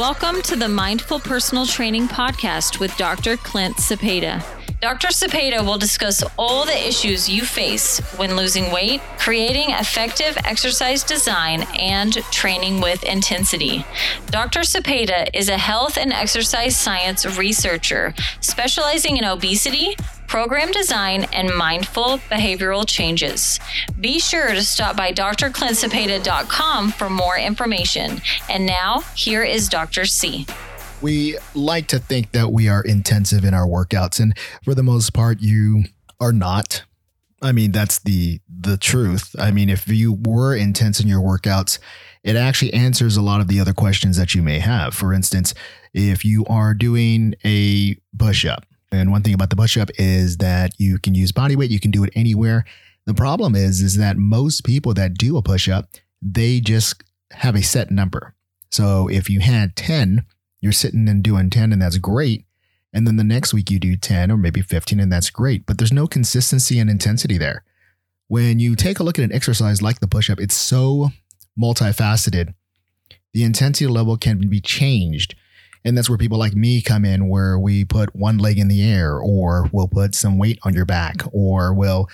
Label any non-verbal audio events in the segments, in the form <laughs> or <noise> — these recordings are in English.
Welcome to the Mindful Personal Training Podcast with Dr. Clint Cepeda. Dr. Cepeda will discuss all the issues you face when losing weight, creating effective exercise design, and training with intensity. Dr. Cepeda is a health and exercise science researcher specializing in obesity, program design, and mindful behavioral changes. Be sure to stop by drclintcepeda.com for more information. And now, here is Dr. C. We like to think that we are intensive in our workouts, and for the most part, you are not. I mean, that's the the truth. I mean, if you were intense in your workouts, it actually answers a lot of the other questions that you may have. For instance, if you are doing a push up, and one thing about the push up is that you can use body weight, you can do it anywhere. The problem is is that most people that do a push up, they just have a set number. So if you had 10 you're sitting and doing 10 and that's great. And then the next week you do 10 or maybe 15 and that's great. But there's no consistency and intensity there. When you take a look at an exercise like the push up, it's so multifaceted. The intensity level can be changed. And that's where people like me come in, where we put one leg in the air, or we'll put some weight on your back, or we'll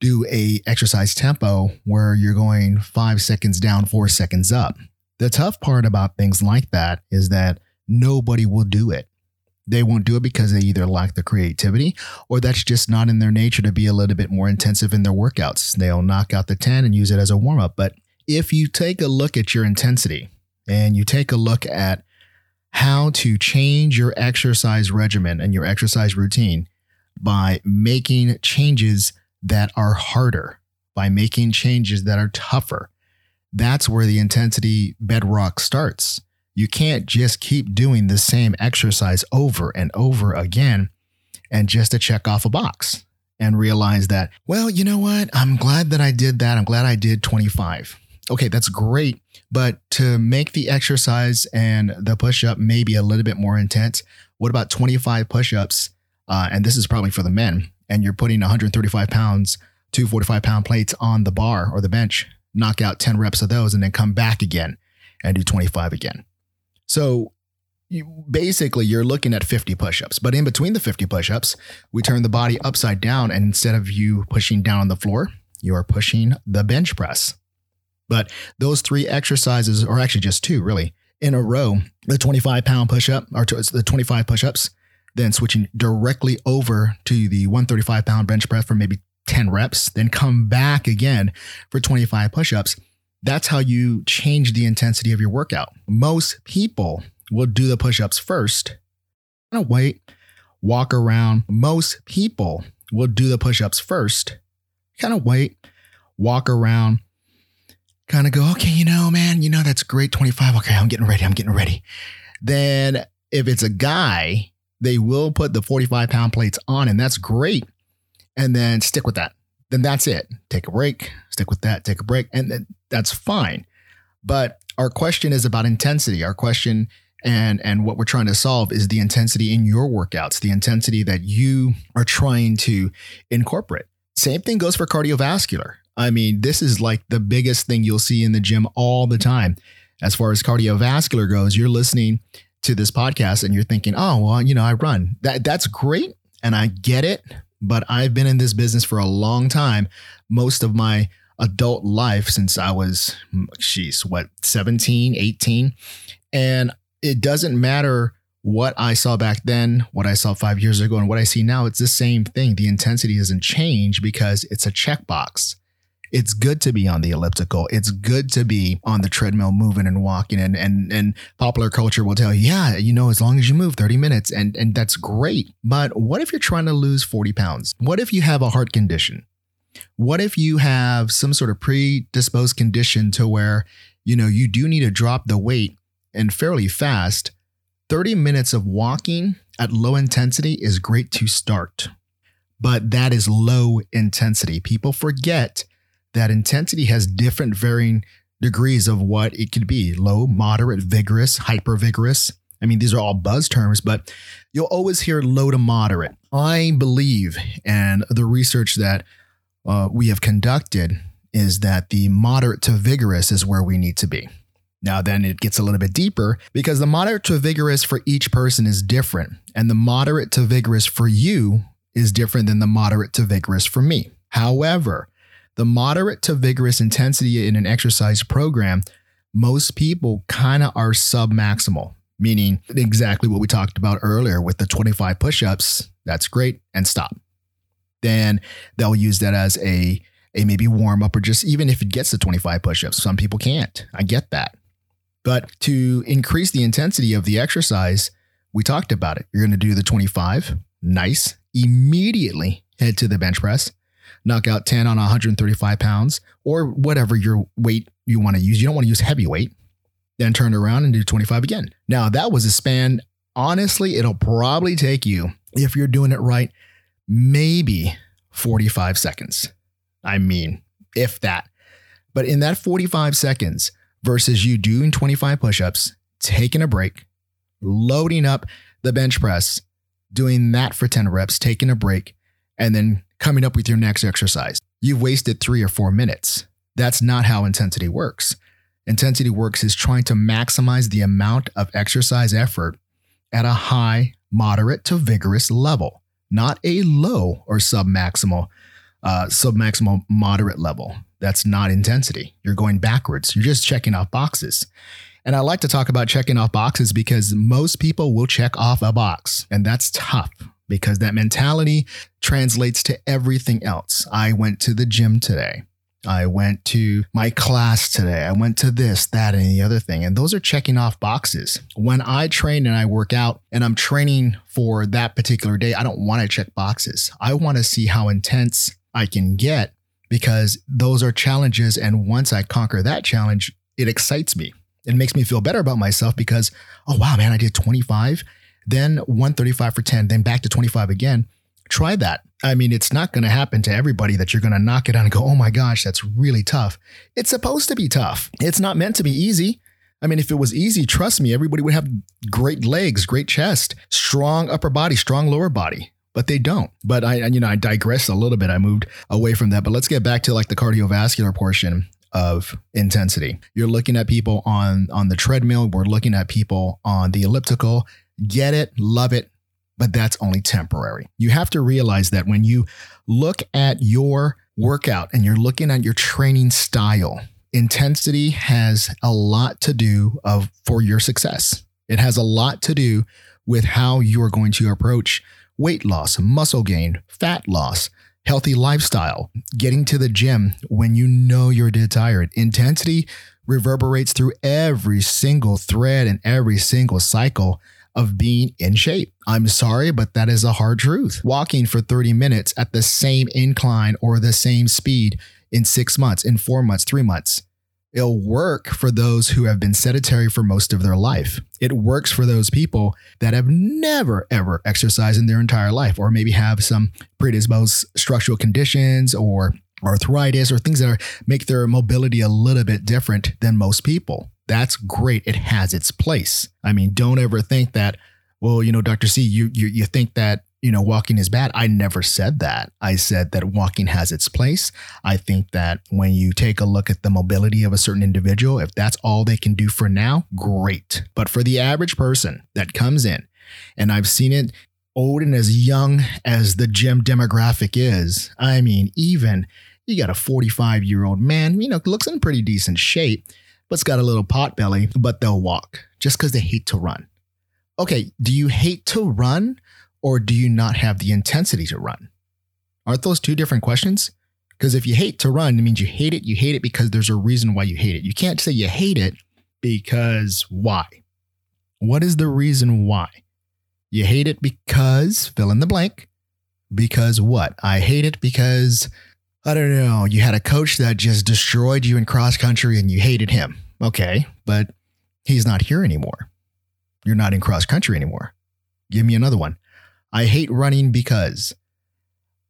do a exercise tempo where you're going five seconds down, four seconds up. The tough part about things like that is that nobody will do it. They won't do it because they either lack the creativity or that's just not in their nature to be a little bit more intensive in their workouts. They'll knock out the 10 and use it as a warm up. But if you take a look at your intensity and you take a look at how to change your exercise regimen and your exercise routine by making changes that are harder, by making changes that are tougher, that's where the intensity bedrock starts. You can't just keep doing the same exercise over and over again and just to check off a box and realize that, well, you know what? I'm glad that I did that. I'm glad I did 25. Okay, that's great. But to make the exercise and the push up maybe a little bit more intense, what about 25 push ups? Uh, and this is probably for the men, and you're putting 135 pounds, two 45 pound plates on the bar or the bench, knock out 10 reps of those, and then come back again and do 25 again. So you, basically, you're looking at 50 push ups. But in between the 50 push ups, we turn the body upside down. And instead of you pushing down on the floor, you are pushing the bench press. But those three exercises, or actually just two really, in a row, the 25 pound push up, or the 25 push ups, then switching directly over to the 135 pound bench press for maybe 10 reps, then come back again for 25 push ups that's how you change the intensity of your workout. Most people will do the push ups first, kind of wait, walk around. Most people will do the push ups first, kind of wait, walk around, kind of go, okay, you know, man, you know, that's great. 25. Okay, I'm getting ready. I'm getting ready. Then if it's a guy, they will put the 45 pound plates on, and that's great. And then stick with that then that's it. Take a break, stick with that, take a break, and that's fine. But our question is about intensity. Our question and and what we're trying to solve is the intensity in your workouts, the intensity that you are trying to incorporate. Same thing goes for cardiovascular. I mean, this is like the biggest thing you'll see in the gym all the time. As far as cardiovascular goes, you're listening to this podcast and you're thinking, "Oh, well, you know, I run." That that's great and I get it, but I've been in this business for a long time. Most of my adult life since I was, she's what, 17, 18. And it doesn't matter what I saw back then, what I saw five years ago, and what I see now. It's the same thing. The intensity doesn't change because it's a checkbox it's good to be on the elliptical. It's good to be on the treadmill moving and walking and and and popular culture will tell you, yeah, you know, as long as you move 30 minutes and and that's great. But what if you're trying to lose 40 pounds? What if you have a heart condition? What if you have some sort of predisposed condition to where, you know, you do need to drop the weight and fairly fast? 30 minutes of walking at low intensity is great to start, but that is low intensity. People forget that intensity has different varying degrees of what it could be low, moderate, vigorous, hyper vigorous. I mean, these are all buzz terms, but you'll always hear low to moderate. I believe, and the research that uh, we have conducted is that the moderate to vigorous is where we need to be. Now, then it gets a little bit deeper because the moderate to vigorous for each person is different. And the moderate to vigorous for you is different than the moderate to vigorous for me. However, the moderate to vigorous intensity in an exercise program, most people kind of are submaximal, meaning exactly what we talked about earlier with the 25 push ups. That's great and stop. Then they'll use that as a, a maybe warm up or just even if it gets to 25 push ups. Some people can't. I get that. But to increase the intensity of the exercise, we talked about it. You're going to do the 25, nice. Immediately head to the bench press, knock out 10 on 135 pounds or whatever your weight you want to use. You don't want to use heavy weight. Then turn around and do 25 again. Now, that was a span. Honestly, it'll probably take you, if you're doing it right, maybe 45 seconds. I mean, if that. But in that 45 seconds, versus you doing 25 push ups, taking a break, loading up the bench press, doing that for 10 reps, taking a break, and then coming up with your next exercise. You've wasted three or four minutes. That's not how intensity works. Intensity works is trying to maximize the amount of exercise effort at a high, moderate to vigorous level, not a low or submaximal, uh, submaximal moderate level. That's not intensity. You're going backwards. You're just checking off boxes. And I like to talk about checking off boxes because most people will check off a box, and that's tough because that mentality translates to everything else. I went to the gym today. I went to my class today. I went to this, that, and the other thing. And those are checking off boxes. When I train and I work out and I'm training for that particular day, I don't want to check boxes. I want to see how intense I can get because those are challenges. And once I conquer that challenge, it excites me. It makes me feel better about myself because, oh, wow, man, I did 25, then 135 for 10, then back to 25 again. Try that. I mean, it's not going to happen to everybody that you're going to knock it out and go, oh my gosh, that's really tough. It's supposed to be tough. It's not meant to be easy. I mean, if it was easy, trust me, everybody would have great legs, great chest, strong upper body, strong lower body but they don't. But I, you know, I digress a little bit. I moved away from that, but let's get back to like the cardiovascular portion of intensity. You're looking at people on on the treadmill. We're looking at people on the elliptical. Get it, love it, but that's only temporary. You have to realize that when you look at your workout and you're looking at your training style, intensity has a lot to do of for your success. It has a lot to do with how you are going to approach weight loss, muscle gain, fat loss, healthy lifestyle, getting to the gym when you know you're dead tired. Intensity reverberates through every single thread and every single cycle of being in shape. I'm sorry, but that is a hard truth. Walking for 30 minutes at the same incline or the same speed in six months, in four months, three months It'll work for those who have been sedentary for most of their life. It works for those people that have never, ever exercised in their entire life, or maybe have some predisposed structural conditions or arthritis or things that are, make their mobility a little bit different than most people. That's great. It has its place. I mean, don't ever think that, well, you know, Dr. C, you you, you think that you know, walking is bad. I never said that. I said that walking has its place. I think that when you take a look at the mobility of a certain individual, if that's all they can do for now, great. But for the average person that comes in, and I've seen it old and as young as the gym demographic is, I mean, even you got a 45 year old man, you know, looks in pretty decent shape, but's got a little pot belly, but they'll walk just because they hate to run. Okay, do you hate to run? or do you not have the intensity to run? Aren't those two different questions? Because if you hate to run, it means you hate it. You hate it because there's a reason why you hate it. You can't say you hate it because why? What is the reason why? You hate it because fill in the blank. Because what? I hate it because I don't know. You had a coach that just destroyed you in cross country and you hated him. Okay, but he's not here anymore. You're not in cross country anymore. Give me another one. I hate running because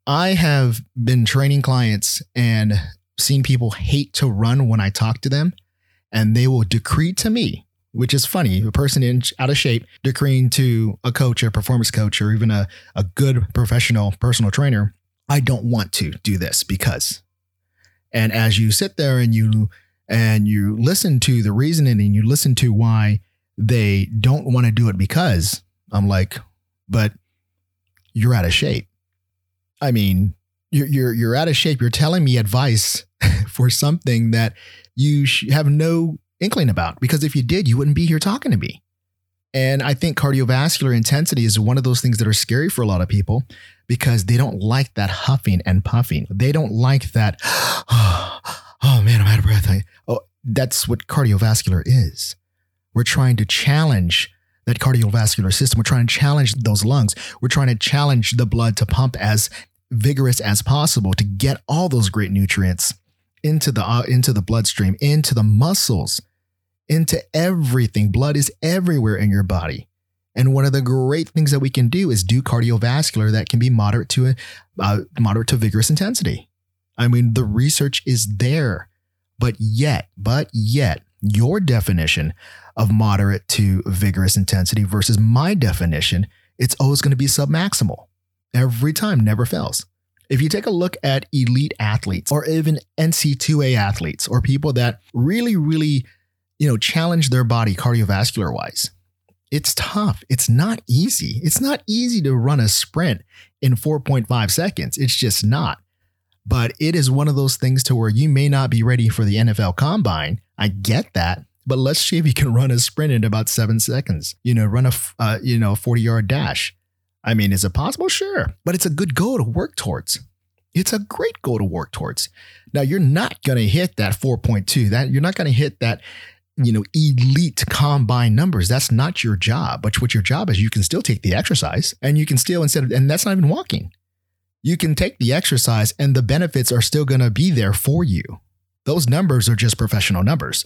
I have been training clients and seen people hate to run when I talk to them, and they will decree to me, which is funny, a person in out of shape decreeing to a coach, a performance coach, or even a, a good professional personal trainer, I don't want to do this because. And as you sit there and you and you listen to the reasoning and you listen to why they don't want to do it because I'm like, but you're out of shape. I mean, you're you're you're out of shape. You're telling me advice <laughs> for something that you have no inkling about because if you did, you wouldn't be here talking to me. And I think cardiovascular intensity is one of those things that are scary for a lot of people because they don't like that huffing and puffing. They don't like that, oh, <gasps> oh man, I'm out of breath. I, oh, that's what cardiovascular is. We're trying to challenge that cardiovascular system. We're trying to challenge those lungs. We're trying to challenge the blood to pump as vigorous as possible to get all those great nutrients into the uh, into the bloodstream, into the muscles, into everything. Blood is everywhere in your body. And one of the great things that we can do is do cardiovascular that can be moderate to a uh, moderate to vigorous intensity. I mean, the research is there, but yet, but yet, your definition of moderate to vigorous intensity versus my definition, it's always going to be submaximal. Every time, never fails. If you take a look at elite athletes or even NCAA athletes or people that really, really, you know, challenge their body cardiovascular wise, it's tough. It's not easy. It's not easy to run a sprint in 4.5 seconds. It's just not. But it is one of those things to where you may not be ready for the NFL combine. I get that. But let's see if you can <laughs> run a sprint in about seven seconds. You know, run a uh, you know 40 yard dash. I mean, is it possible? Sure, but it's a good goal to work towards. It's a great goal to work towards. Now you're not going to hit that 4.2. That you're not going to hit that you know elite combine numbers. That's not your job. But what your job is, you can still take the exercise, and you can still instead of, and that's not even walking. You can take the exercise, and the benefits are still going to be there for you. Those numbers are just professional numbers.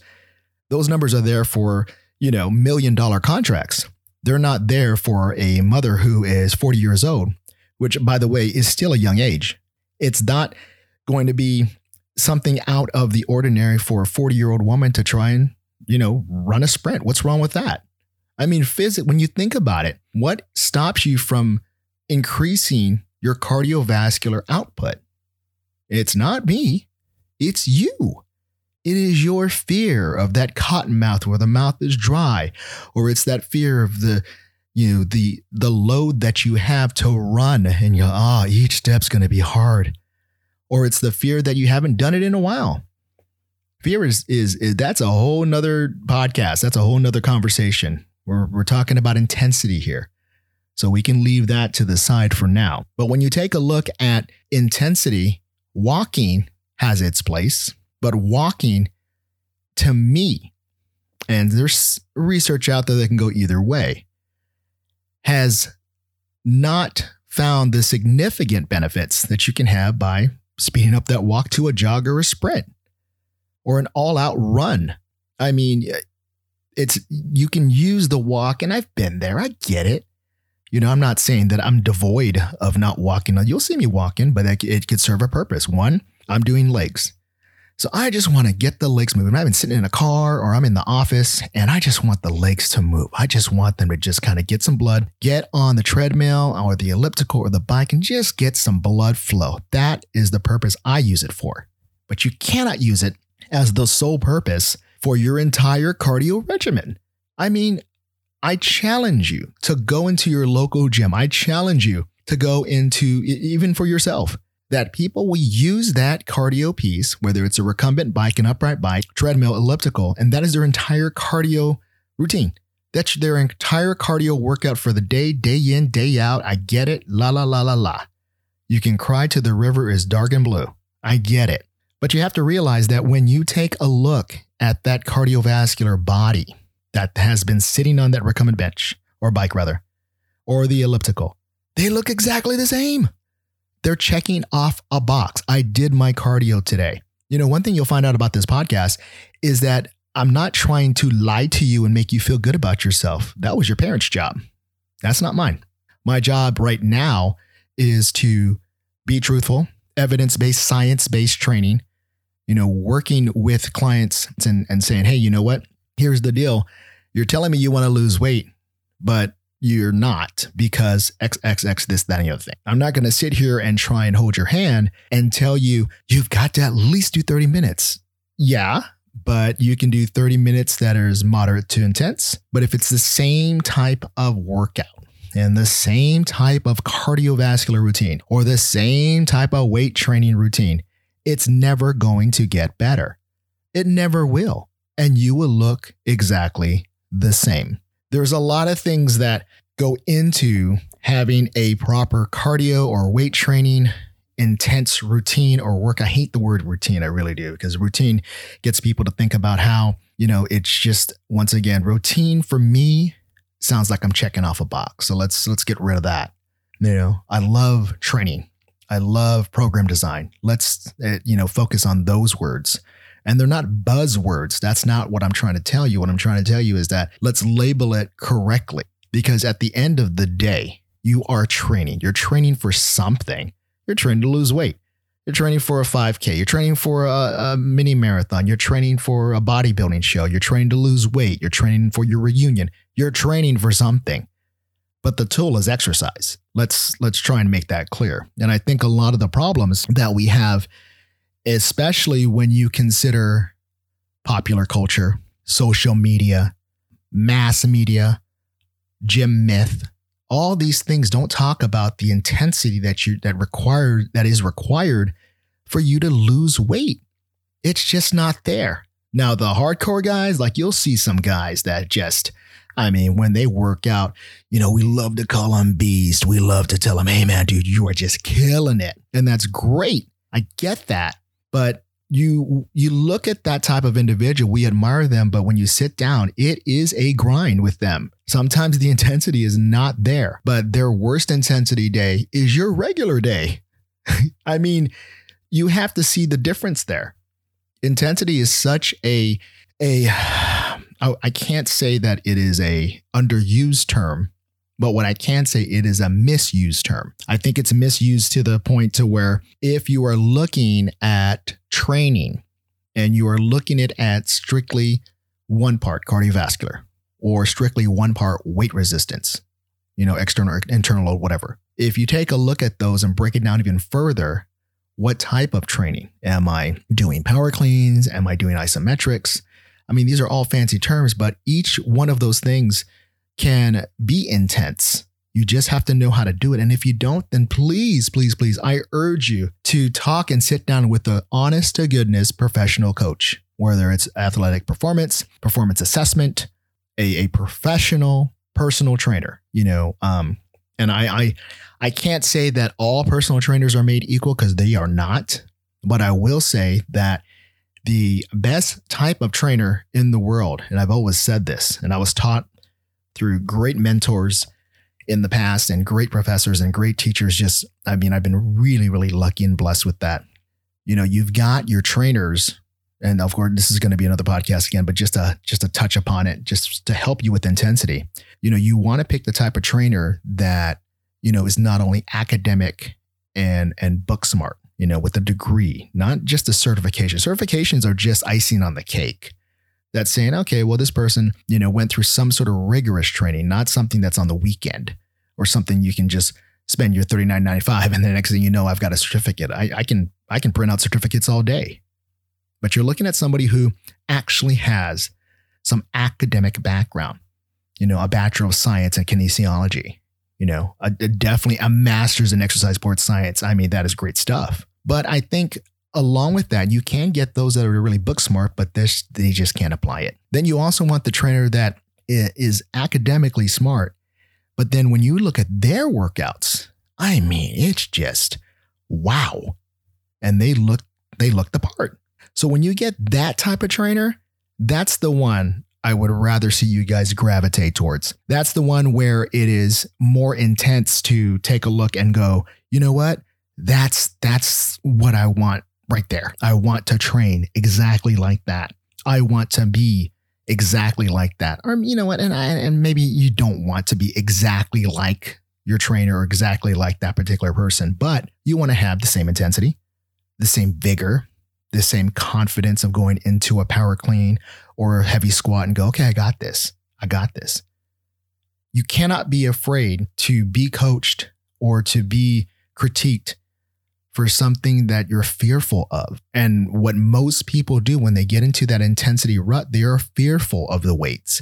Those numbers are there for, you know, million dollar contracts. They're not there for a mother who is 40 years old, which, by the way, is still a young age. It's not going to be something out of the ordinary for a 40 year old woman to try and, you know, run a sprint. What's wrong with that? I mean, physic, when you think about it, what stops you from increasing your cardiovascular output? It's not me, it's you. It is your fear of that cotton mouth where the mouth is dry, or it's that fear of the you know the the load that you have to run and you ah oh, each step's going to be hard or it's the fear that you haven't done it in a while fear is, is is that's a whole nother podcast. That's a whole nother conversation. We're, we're talking about intensity here. So we can leave that to the side for now. But when you take a look at intensity walking has its place but walking to me, and there's research out there that can go either way, has not found the significant benefits that you can have by speeding up that walk to a jog or a sprint or an all out run. I mean, it's you can use the walk, and I've been there. I get it. You know, I'm not saying that I'm devoid of not walking. You'll see me walking, but it could serve a purpose. One, I'm doing legs. So I just want to get the legs moving. I've been sitting in a car or I'm in the office and I just want the legs to move. I just want them to just kind of get some blood, get on the treadmill or the elliptical or the bike and just get some blood flow. That is the purpose I use it for. But you cannot use it as the sole purpose for your entire cardio regimen. I mean, I challenge you to go into your local gym. I challenge you to go into even for yourself that people will use that cardio piece, whether it's a recumbent bike, an upright bike, treadmill, elliptical, and that is their entire cardio routine. That's their entire cardio workout for the day, day in, day out. I get it. La, la, la, la, la. You can cry to the river is dark and blue. I get it. But you have to realize that when you take a look at that cardiovascular body that has been sitting on that recumbent bench or bike, rather, or the elliptical, they look exactly the same they're checking off a box. I did my cardio today. You know, one thing you'll find out about this podcast is that I'm not trying to lie to you and make you feel good about yourself. That was your parents' job. That's not mine. My job right now is to be truthful, evidence based, science based training, you know, working with clients and, and saying, hey, you know what? Here's the deal. You're telling me you want to lose weight, but you're not because XXX, this, that, and the other thing. I'm not going to sit here and try and hold your hand and tell you, you've got to at least do 30 minutes. Yeah, but you can do 30 minutes that is moderate to intense. But if it's the same type of workout, and the same type of cardiovascular routine or the same type of weight training routine, it's never going to get better. It never will. And you will look exactly the same. There's a lot of things that go into having a proper cardio or weight training intense routine or work. I hate the word routine. I really do because routine gets people to think about how, you know, it's just once again, routine for me sounds like I'm checking off a box. So let's let's get rid of that. You know, I love training. I love program design. Let's eh, you know focus on those words. And they're not buzzwords. That's not what I'm trying to tell you. What I'm trying to tell you is that let's label it correctly because at the end of the day, you are training. You're training for something. You're training to lose weight. You're training for a 5K. You're training for a, a, mini marathon. You're training for a bodybuilding show. You're training to lose weight. You're training for your reunion. You're training for something. But the tool is exercise. Let's let's try and make that clear. And I think a lot of the problems that we have, especially when you consider popular culture, social media, mass media, gym myth, all these things don't talk about the intensity that you that required that is required for you to lose weight. It's just not there. Now the hardcore guys, like you'll see some guys that just I mean, when they work out, you know, we love to call them beast. We love to tell them, hey, man, dude, you are just killing it. And that's great. I get that. But you you look at that type of individual we admire them but when you sit down it is a grind with them sometimes the intensity is not there but their worst intensity day is your regular day <laughs> i mean you have to see the difference there intensity is such a a I can't say that it is a underused term but what I can say, it is a misused term. I think it's misused to the point to where if you are looking at training and you are looking at at strictly one part cardiovascular or strictly one part weight resistance, you know, external or internal load, whatever. If you take a look at those and break it down even further, what type of training am I doing? Power cleans? Am I doing isometrics? I mean, these are all fancy terms, but each one of those things can be intense. You just have to know how to do it. And if you don't, then please, please, please, I urge you to talk and sit down with a honest to goodness professional coach, whether it's athletic performance, performance assessment, a, a professional personal trainer, you know, um, and I, I, I can't say that all personal trainers are made equal because they are not, but I will say that the best type of trainer in the world, and I've always said this, and I was taught through great mentors in the past and great professors and great teachers. Just, I mean, I've been really, really lucky and blessed with that. You know, you've got your trainers, and of course, this is going to be another podcast again, but just to just to touch upon it, just to help you with intensity. You know, you want to pick the type of trainer that you know is not only academic and and book smart, you know, with a degree, not just a certification. Certifications are just icing on the cake that's saying, okay, well, this person, you know, went through some sort of rigorous training, not something that's on the weekend or something you can just spend your thirty nine ninety five, and the next thing you know, I've got a certificate. I, I can I can print out certificates all day. But you're looking at somebody who actually has some academic background, you know, a bachelor of science in kinesiology, you know, a, a definitely a master's in exercise sports science. I mean, that is great stuff. But I think along with that, you can get those that are really book smart, but they just can't apply it. Then you also want the trainer that is academically smart. But then when you look at their workouts, I mean, it's just wow. And they look they look the part. So when you get that type of trainer, that's the one I would rather see you guys gravitate towards. That's the one where it is more intense to take a look and go, you know what? That's that's what I want right there. I want to train exactly like that. I want to be exactly like that. Or you know what? And I, and maybe you don't want to be exactly like your trainer or exactly like that particular person, but you want to have the same intensity, the same vigor, the same confidence of going into a power clean or a heavy squat and go, okay, I got this. I got this. You cannot be afraid to be coached or to be critiqued for something that you're fearful of. And what most people do when they get into that intensity rut, they are fearful of the weights.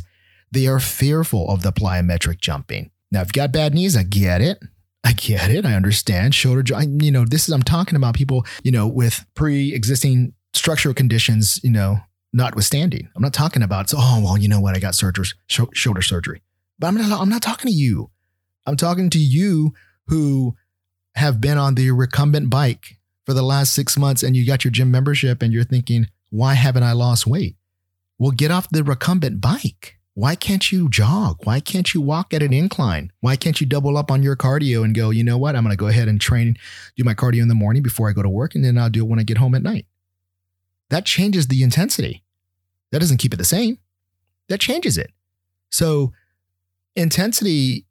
They are fearful of the plyometric jumping. Now, if you've got bad knees, I get it. I get it. I understand. Shoulder you know, this is, I'm talking about people, you know, with pre existing structural conditions, you know, notwithstanding. I'm not talking about, so, oh, well, you know what? I got surgery, sh- shoulder surgery. But I'm not, I'm not talking to you. I'm talking to you who have been on the recumbent bike for the last six months and you got your gym membership and you're thinking, why haven't I lost weight? Well, get off the recumbent bike. Why can't you jog? Why can't you walk at an incline? Why can't you double up on your cardio and go, you know what? I'm going to go ahead and train, do my cardio in the morning before I go to work, and then I'll do it when I get home at night. That changes the intensity. That doesn't keep it the same. That changes it. So, intensity,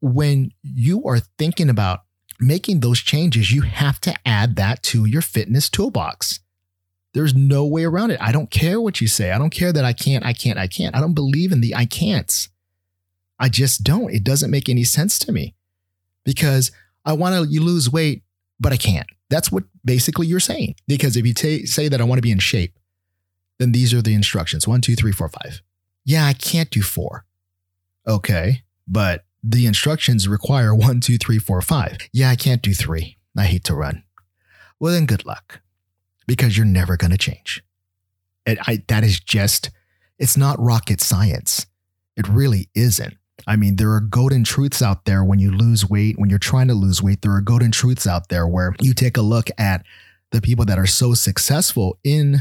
when you are thinking about making those changes, you have to add that to your fitness toolbox. There's no way around it. I don't care what you say. I don't care that I can't, I can't, I can't. I don't believe in the I can'ts. I just don't. It doesn't make any sense to me because I want to you lose weight, but I can't. That's what basically you're saying. Because if you t- say that I want to be in shape, then these are the instructions one, two, three, four, five. Yeah, I can't do four. Okay. But the instructions require one, two, three, four, five. Yeah, I can't do three. I hate to run. Well, then good luck because you're never going to change. It, I, that is just, it's not rocket science. It really isn't. I mean, there are golden truths out there when you lose weight, when you're trying to lose weight. There are golden truths out there where you take a look at the people that are so successful in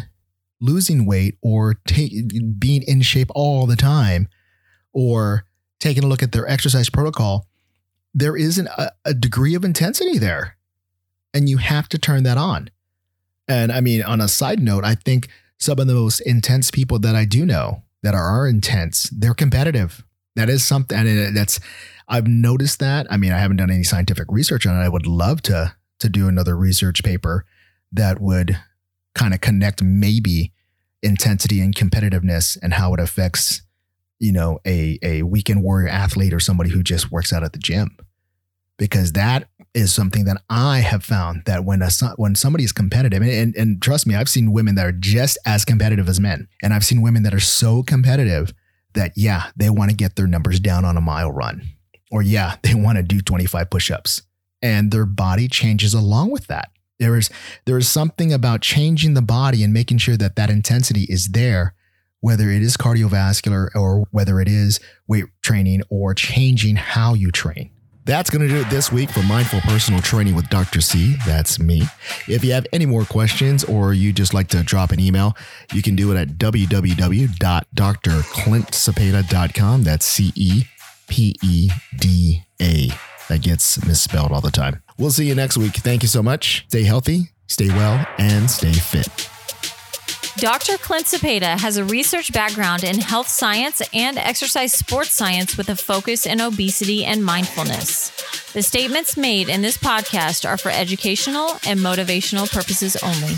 losing weight or being in shape all the time or taking a look at their exercise protocol, there isn't a, a degree of intensity there. And you have to turn that on. And I mean, on a side note, I think some of the most intense people that I do know that are, are intense, they're competitive. That is something, and uh, that's I've noticed that. I mean, I haven't done any scientific research on it. I would love to to do another research paper that would kind of connect maybe intensity and competitiveness and how it affects, you know, a a weekend warrior athlete or somebody who just works out at the gym. Because that is something that I have found that when a when somebody is competitive, and, and, and trust me, I've seen women that are just as competitive as men, and I've seen women that are so competitive that yeah, they want to get their numbers down on a mile run, or yeah, <laughs> they want to do 25 push-ups, and their body changes along with that. There is there is something about changing the body and making sure that that intensity is there, whether it is cardiovascular or whether it is weight training or changing how you train. That's going to do it this week for Mindful Personal Training with Dr. C. That's me. If you have any more questions or you just like to drop an email, you can do it at www.drclintcepeda.com. That's C E P E D A. That gets misspelled all the time. We'll see you next week. Thank you so much. Stay healthy, stay well, and stay fit. Dr. Clint Cepeda has a research background in health science and exercise sports science with a focus in obesity and mindfulness. The statements made in this podcast are for educational and motivational purposes only.